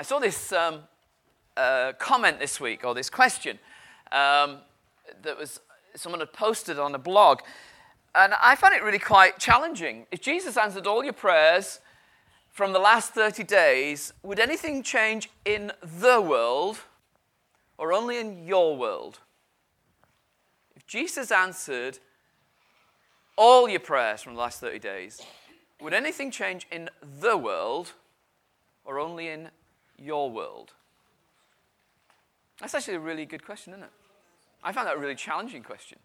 I saw this um, uh, comment this week, or this question, um, that was someone had posted on a blog. And I found it really quite challenging. If Jesus answered all your prayers from the last 30 days, would anything change in the world or only in your world? If Jesus answered all your prayers from the last 30 days, would anything change in the world or only in your world? That's actually a really good question, isn't it? I found that a really challenging question.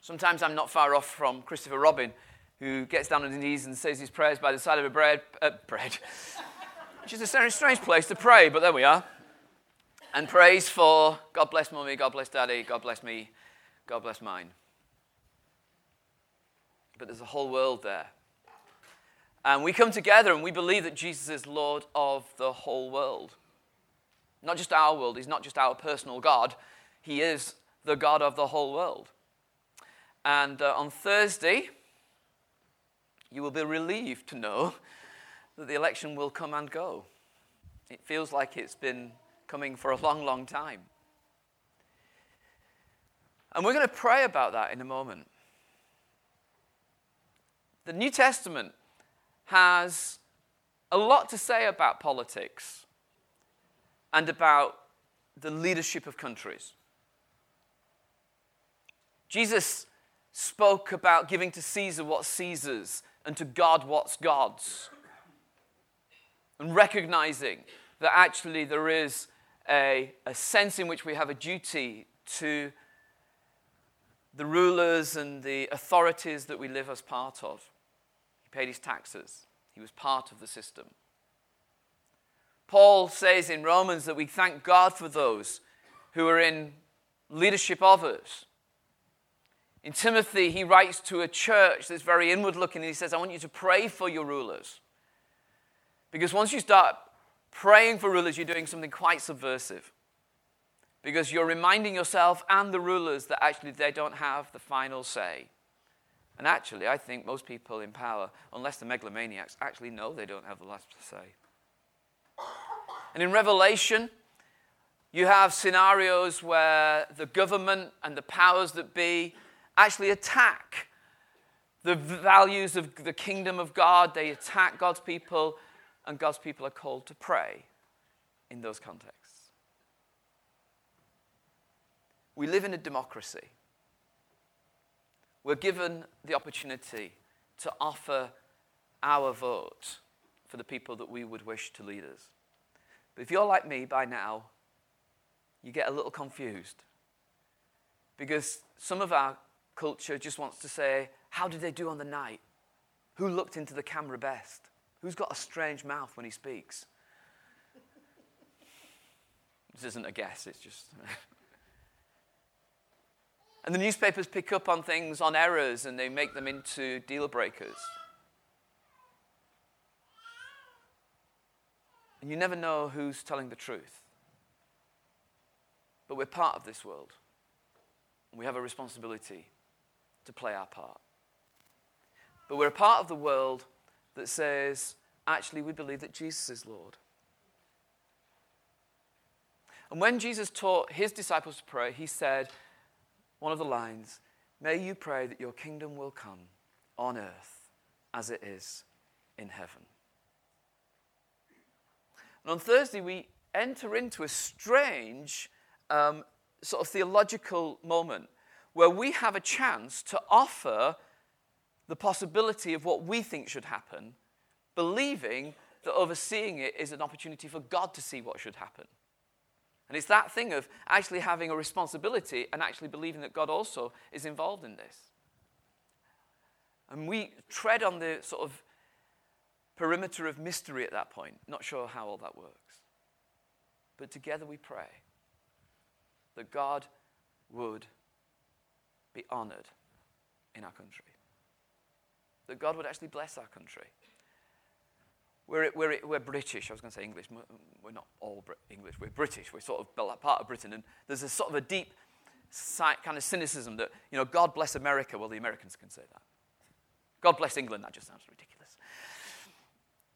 Sometimes I'm not far off from Christopher Robin, who gets down on his knees and says his prayers by the side of a bread, uh, bread which is a strange place to pray, but there we are. And prays for God bless mummy, God bless daddy, God bless me, God bless mine. But there's a whole world there. And we come together and we believe that Jesus is Lord of the whole world. Not just our world, He's not just our personal God, He is the God of the whole world. And uh, on Thursday, you will be relieved to know that the election will come and go. It feels like it's been coming for a long, long time. And we're going to pray about that in a moment. The New Testament has a lot to say about politics and about the leadership of countries. Jesus spoke about giving to Caesar what's Caesar's and to God what's God's. And recognizing that actually there is a, a sense in which we have a duty to the rulers and the authorities that we live as part of. Paid his taxes, he was part of the system. Paul says in Romans that we thank God for those who are in leadership of us. In Timothy, he writes to a church that's very inward looking and he says, I want you to pray for your rulers. Because once you start praying for rulers, you're doing something quite subversive. Because you're reminding yourself and the rulers that actually they don't have the final say. And actually, I think most people in power, unless the megalomaniacs, actually know they don't have the last say. And in Revelation, you have scenarios where the government and the powers that be actually attack the values of the kingdom of God. They attack God's people, and God's people are called to pray in those contexts. We live in a democracy. We're given the opportunity to offer our vote for the people that we would wish to lead us. But if you're like me by now, you get a little confused. Because some of our culture just wants to say, How did they do on the night? Who looked into the camera best? Who's got a strange mouth when he speaks? this isn't a guess, it's just. and the newspapers pick up on things, on errors, and they make them into deal breakers. And you never know who's telling the truth. But we're part of this world. We have a responsibility to play our part. But we're a part of the world that says, actually, we believe that Jesus is Lord. And when Jesus taught his disciples to pray, he said, one of the lines, May you pray that your kingdom will come on earth as it is in heaven. And on Thursday, we enter into a strange um, sort of theological moment where we have a chance to offer the possibility of what we think should happen, believing that overseeing it is an opportunity for God to see what should happen. And it's that thing of actually having a responsibility and actually believing that God also is involved in this. And we tread on the sort of perimeter of mystery at that point, not sure how all that works. But together we pray that God would be honored in our country that God would actually bless our country. We're, we're, we're British. I was going to say English. We're not all English. We're British. We're sort of part of Britain. And there's a sort of a deep kind of cynicism that, you know, God bless America. Well, the Americans can say that. God bless England. That just sounds ridiculous.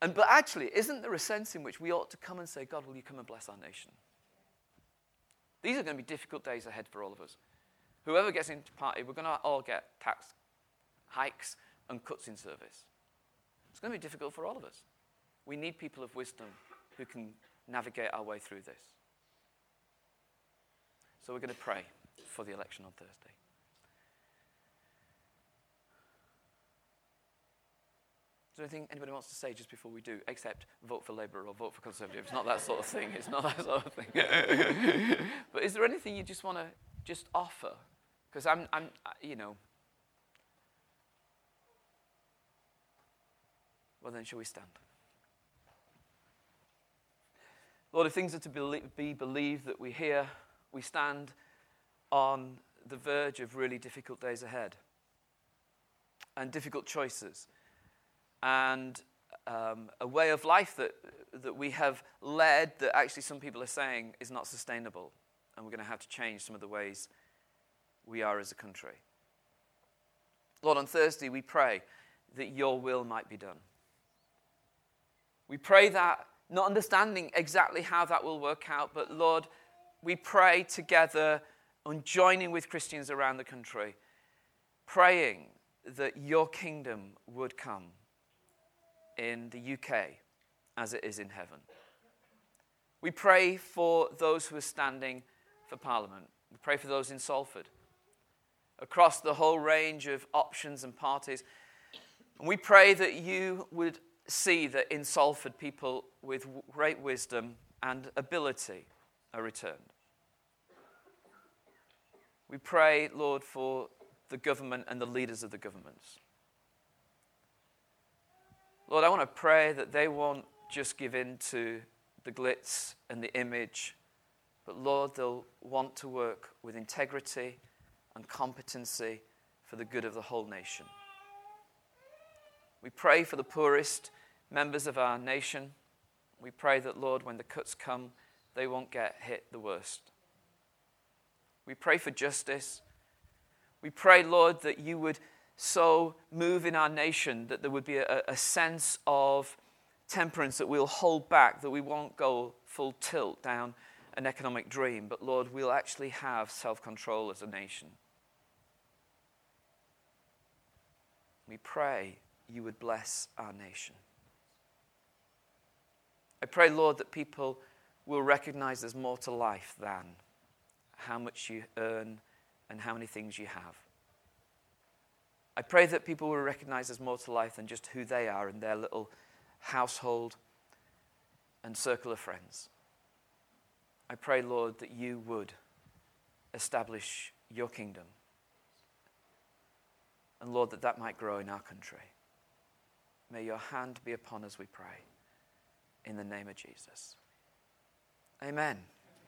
And but actually, isn't there a sense in which we ought to come and say, God, will you come and bless our nation? These are going to be difficult days ahead for all of us. Whoever gets into party, we're going to all get tax hikes and cuts in service. It's going to be difficult for all of us. We need people of wisdom who can navigate our way through this. So we're going to pray for the election on Thursday. Is there anything anybody wants to say just before we do, except vote for Labour or vote for Conservative? It's not that sort of thing. It's not that sort of thing. but is there anything you just want to just offer? Because I'm, I'm, you know. Well, then, shall we stand? Lord, if things are to be believed that we hear, we stand on the verge of really difficult days ahead and difficult choices and um, a way of life that, that we have led that actually some people are saying is not sustainable. And we're going to have to change some of the ways we are as a country. Lord, on Thursday, we pray that your will might be done. We pray that, not understanding exactly how that will work out, but Lord, we pray together and joining with Christians around the country, praying that your kingdom would come in the UK as it is in heaven. We pray for those who are standing for Parliament. We pray for those in Salford, across the whole range of options and parties. And we pray that you would see that in Salford, people with great wisdom and ability are returned. We pray, Lord, for the government and the leaders of the governments. Lord, I want to pray that they won't just give in to the glitz and the image, but Lord, they'll want to work with integrity and competency for the good of the whole nation. We pray for the poorest members of our nation. We pray that, Lord, when the cuts come, they won't get hit the worst. We pray for justice. We pray, Lord, that you would so move in our nation that there would be a, a sense of temperance that we'll hold back, that we won't go full tilt down an economic dream, but Lord, we'll actually have self control as a nation. We pray you would bless our nation. I pray, Lord, that people will recognize there's more to life than how much you earn and how many things you have. I pray that people will recognize there's more to life than just who they are in their little household and circle of friends. I pray, Lord, that you would establish your kingdom. And Lord, that that might grow in our country. May your hand be upon us, we pray, in the name of Jesus. Amen.